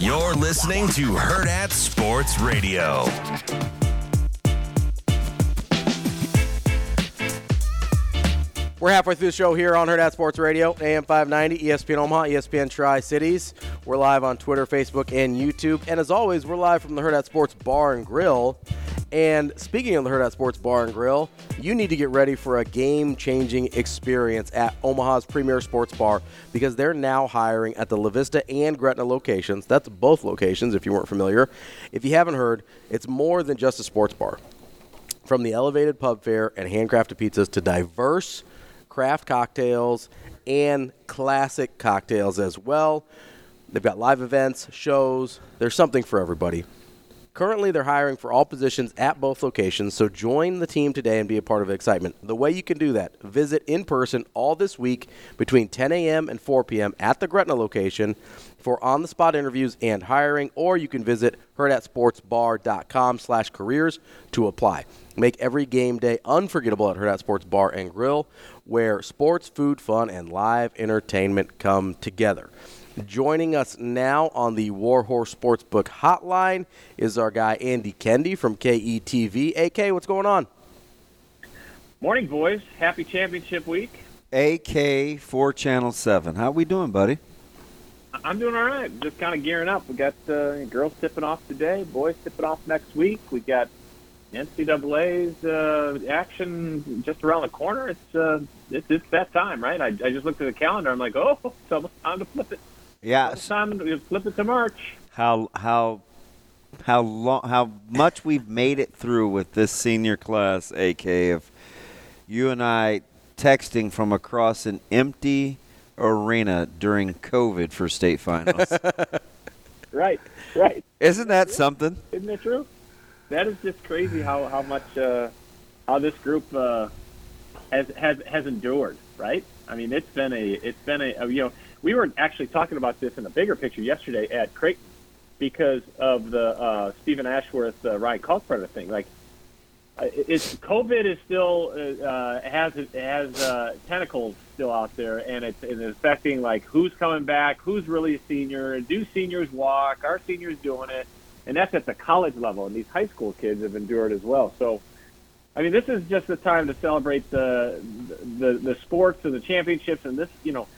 You're listening to Hurrdat Sports Radio. We're halfway through the show here on Hurrdat Sports Radio, AM 590, ESPN Omaha, ESPN Tri Cities. We're live on Twitter, Facebook, and YouTube. And as always, we're live from the Hurrdat Sports Bar and Grill. And speaking of the Hurrdat Sports Bar and Grill, you need to get ready for a game-changing experience at Omaha's premier sports bar because they're now hiring at the La Vista and Gretna locations. That's both locations, if you weren't familiar. If you haven't heard, it's more than just a sports bar. From the elevated pub fare and handcrafted pizzas to diverse craft cocktails and classic cocktails as well. They've got live events, shows. There's something for everybody. Currently, they're hiring for all positions at both locations, so join the team today and be a part of the excitement. The way you can do that, visit in person all this week between 10 a.m. and 4 p.m. at the Gretna location for on-the-spot interviews and hiring, or you can visit hurrdatsportsbar.com slash careers to apply. Make every game day unforgettable at Hurrdat Sports Bar and Grill, where sports, food, fun, and live entertainment come together. Joining us now on the Warhorse Sportsbook Hotline is our guy Andy Kendeigh from KETV. AK, what's going on? Morning, boys. Happy championship week. AK for Channel 7. How are we doing, buddy? I'm doing all right. Just kind of gearing up. We got uh, girls tipping off today, boys tipping off next week. We got NCAA's uh, action just around the corner. It's, uh, it's it's that time, right? I, I just looked at the calendar. I'm like, oh, it's almost time to flip it. Yeah. Simon, time to flip it to March. How how how long how much we've made it through with this senior class, AK of you and I texting from across an empty arena during COVID for state finals. right, right. Isn't that something? Isn't that true? That is just crazy how how much uh, how this group uh, has has has endured. Right. I mean, it's been a it's been a, you know we were actually talking about this in a bigger picture yesterday at Creighton because of the uh, Stephen Ashworth uh, Ryan Kalkbrenner thing. Like, uh, it's COVID is still uh, has has uh, tentacles still out there, and it's, it's affecting like who's coming back, who's really a senior, do seniors walk, are seniors doing it, and that's at the college level, and these high school kids have endured as well. So. I mean, this is just the time to celebrate the, the the sports and the championships, and this, you know,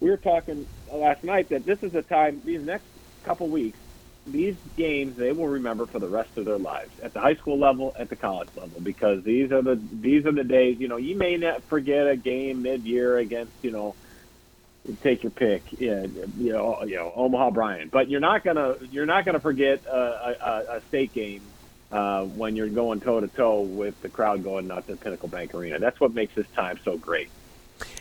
we were talking last night that this is a time these next couple weeks these games they will remember for the rest of their lives at the high school level at the college level because these are the these are the days you know you may not forget a game mid-year against you know take your pick yeah, you know you know Omaha Bryant but you're not gonna you're not gonna forget a, a, a state game uh, when you're going toe to toe with the crowd going nuts at Pinnacle Bank Arena. That's what makes this time so great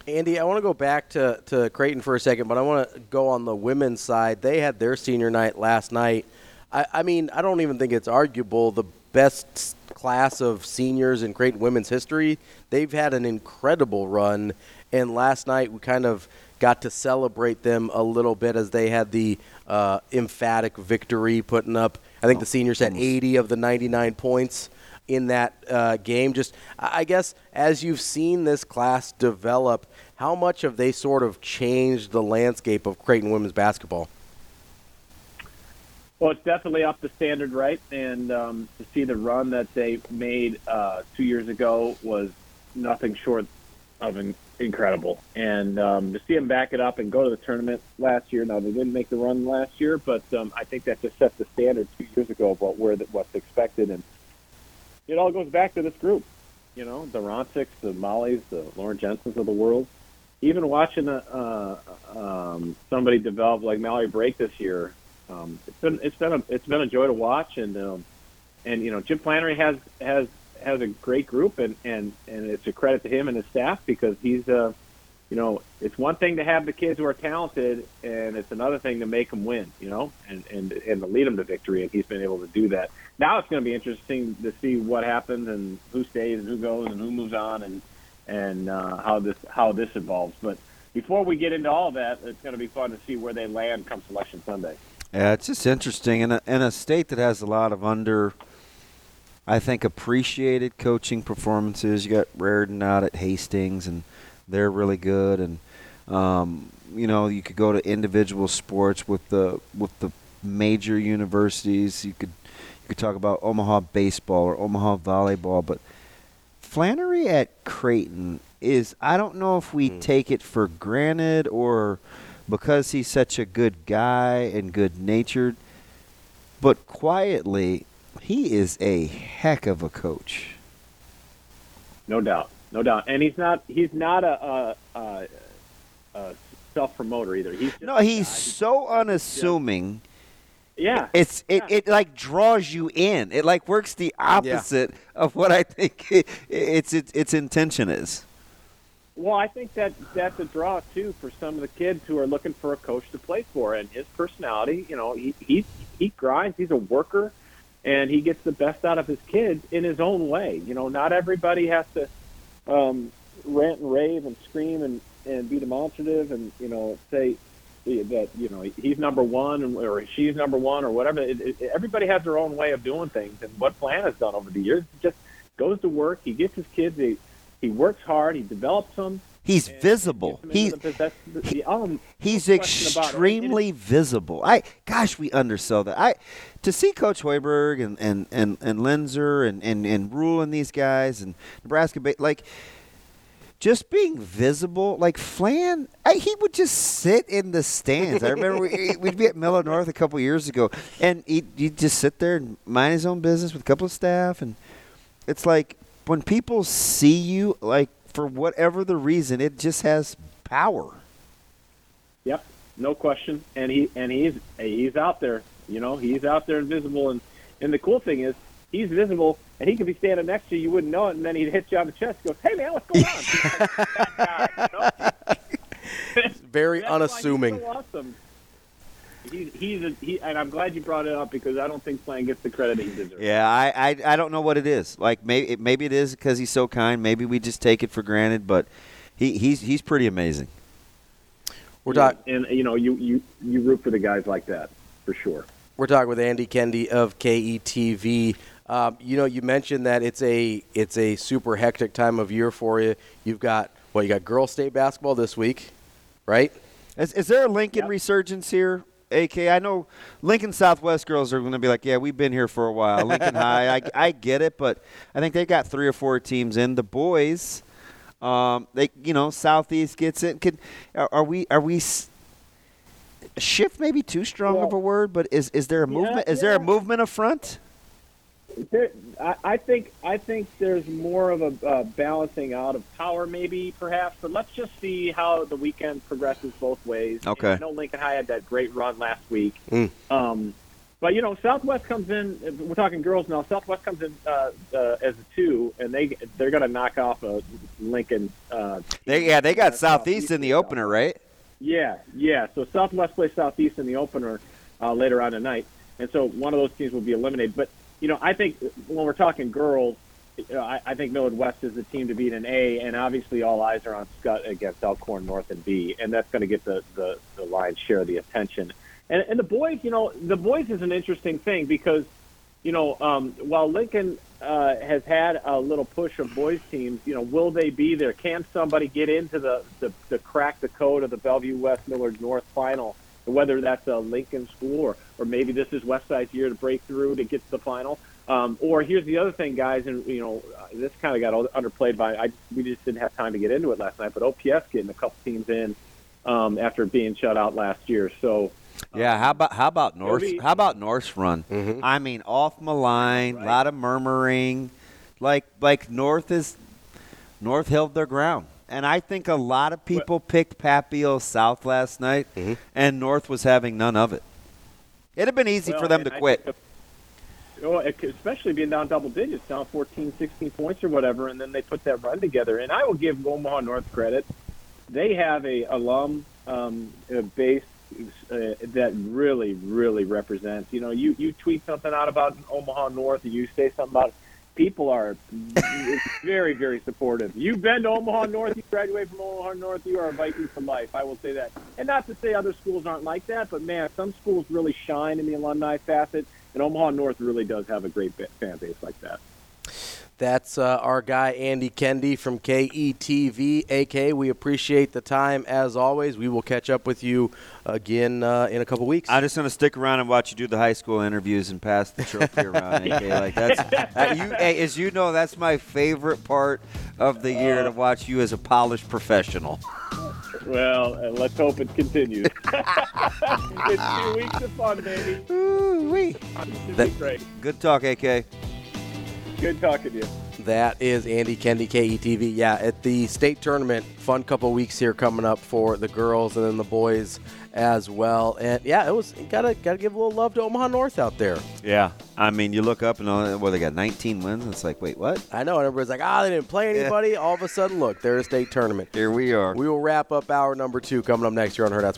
Andy, I want to go back to, to Creighton for a second, but I want to go on the women's side. They had their senior night last night. I, I mean, I don't even think it's arguable the best class of seniors in Creighton women's history. They've had an incredible run, And last night we kind of got to celebrate them a little bit as they had the uh, emphatic victory, putting up. I think the seniors had 80 of the 99 points in that uh, game. Just, I guess, as you've seen this class develop, how much have they sort of changed the landscape of Creighton women's basketball? Well, it's definitely up the standard, right? And um, to see the run that they made uh, two years ago was nothing short of an incredible. And um, to see them back it up and go to the tournament last year. Now they didn't make the run last year, but um, I think that just set the standard two years ago about where the, what's expected. And it all goes back to this group. You know, the Ronsieks, the Mollies, the Lauren Jensens of the world. Even watching a, uh, um, somebody develop like Mallory Brake this year, um, it's been it's been a it's been a joy to watch. And um, and you know, Jim Flanery has has has a great group, and and and it's a credit to him and his staff because he's uh, you know, it's one thing to have the kids who are talented, and it's another thing to make them win. You know, and and and to lead them to victory, and he's been able to do that. Now it's going to be interesting to see what happens and who stays and who goes and who moves on, and and uh, how this how this evolves. But before we get into all that, it's going to be fun to see where they land come Selection Sunday. Yeah, it's just interesting in a, in a state that has a lot of under I think appreciated coaching performances. You got Raritan out at Hastings, and they're really good. And um, you know, you could go to individual sports with the with the major universities. You could you could talk about Omaha baseball or Omaha volleyball, but Flanery at Creighton is I don't know if we mm. take it for granted or because he's such a good guy and good natured, but quietly he is a heck of a coach. No doubt, no doubt, and he's not he's not a, a, a, a self promoter either. He's no, he's so unassuming. Yeah, it's it, yeah. it like draws you in. It like works the opposite yeah. of what I think it, its its its intention is. Well, I think that that's a draw too for some of the kids who are looking for a coach to play for, and his personality. You know, he he he grinds. He's a worker and he gets the best out of his kids in his own way. You know, not everybody has to um, rant and rave and scream and and be demonstrative and you know say that you know he's number one or she's number one or whatever. It, it, everybody has their own way of doing things, and what Flan has done over the years just goes to work. He gets his kids. He he works hard. He develops them. He's visible. He, he, um, he's extremely visible. I gosh, we undersell that. I to see Coach Hoiberg and and and, and Linzer and and and Rhule and these guys and Nebraska like just being visible, like Flan, I, he would just sit in the stands. I remember we, would be at Miller North a couple years ago, and he'd, he'd, just sit there and mind his own business with a couple of staff. And it's like when people see you, like for whatever the reason, it just has power. Yep, no question. And he and he's he's out there. You know, he's out there invisible. And and the cool thing is, he's visible, and he could be standing next to you, you wouldn't know it, and then he'd hit you on the chest. Goes, hey man, what's going on? Very unassuming. So awesome he's he's a, he, and I'm glad you brought it up because I don't think Flan gets the credit he deserves. Yeah, I, I I don't know what it is. Like maybe maybe it is because he's so kind. Maybe we just take it for granted. But he he's he's pretty amazing. We're talking, and you know you you you root for the guys like that for sure. We're talking with Andy Kendeigh of KETV. Um, you know, you mentioned that it's a it's a super hectic time of year for you. You've got well, you got girls state basketball this week, right? Is, is there a Lincoln yep. resurgence here? AK, I know Lincoln Southwest girls are going to be like, yeah, we've been here for a while. Lincoln High, I, I get it, but I think they've got three or four teams in. The boys, um, they, you know, Southeast gets it. Can are, are we are we shift maybe too strong well, of a word? But is is there a movement? Yeah, is there a movement of front? There, I, I think I think there's more of a uh, balancing out of power, maybe perhaps. But let's just see how the weekend progresses both ways. Okay. And I know Lincoln High had that great run last week. Mm. Um, but you know, Southwest comes in. We're talking girls now. Southwest comes in uh, uh, as a two, and they they're going to knock off a Lincoln. Uh, they yeah, they got Southeast, Southeast in the opener, right? Yeah, yeah. So Southwest plays Southeast in the opener uh, later on tonight, and so one of those teams will be eliminated. But you know, I think when we're talking girls, you know, I, I think Millard West is the team to beat in A, and obviously all eyes are on Scott against Elkhorn North and B, and that's going to get the, the, the lion's share of the attention. And, and the boys, you know, the boys is an interesting thing because, you know, um, while Lincoln uh, has had a little push of boys teams, you know, will they be there? Can somebody get into the, the, the crack the code of the Bellevue West Millard North final? Whether that's a Lincoln school or, or maybe this is Westside's year to break through to get to the final. Um, or here's the other thing, guys, and you know this kind of got underplayed by I we just didn't have time to get into it last night. But OPS getting a couple teams in um, after being shut out last year. So Yeah, how about how about North? be- How about North's run? I mean, off Malign, a lot of murmuring, like like North is North held their ground, and I think a lot of people picked Papio South last night, and North was having none of it. It'd have been easy for them to I quit. think Well, especially being down double digits, down 14, 16 points or whatever, and then they put that run together. And I will give Omaha North credit; they have a alum um, uh, base uh, that really, really represents. You know, you you tweet something out about Omaha North, and you say something about. People are very, very supportive. You've been to Omaha North. You graduate from Omaha North. You are a Viking for life. I will say that. And not to say other schools aren't like that, but man, some schools really shine in the alumni facet, and Omaha North really does have a great fan base like that. That's uh, our guy Andy Kendeigh from KETV. AK, we appreciate the time as always. We will catch up with you again uh, in a couple weeks. I'm just gonna stick around and watch you do the high school interviews and pass the trophy around. AK. Like that's that, you, as you know, that's my favorite part of the year to watch you as a polished professional. Well, and let's hope it continues. it's two weeks of fun, baby. Ooh-wee. It's That- great. Good talk, AK. Good talking to you. That is Andy Kendeigh, KETV. Yeah, at the state tournament, fun couple weeks here coming up for the girls and then the boys as well. And yeah, it was gotta gotta give a little love to Omaha North out there. Yeah, I mean, you look up and uh, well, they got 19 wins. It's like, wait, what? I know, and everybody's like, ah, they didn't play anybody. All of a sudden, look, they're a state tournament. Here we are. We will wrap up hour number two coming up next year on Hurrdat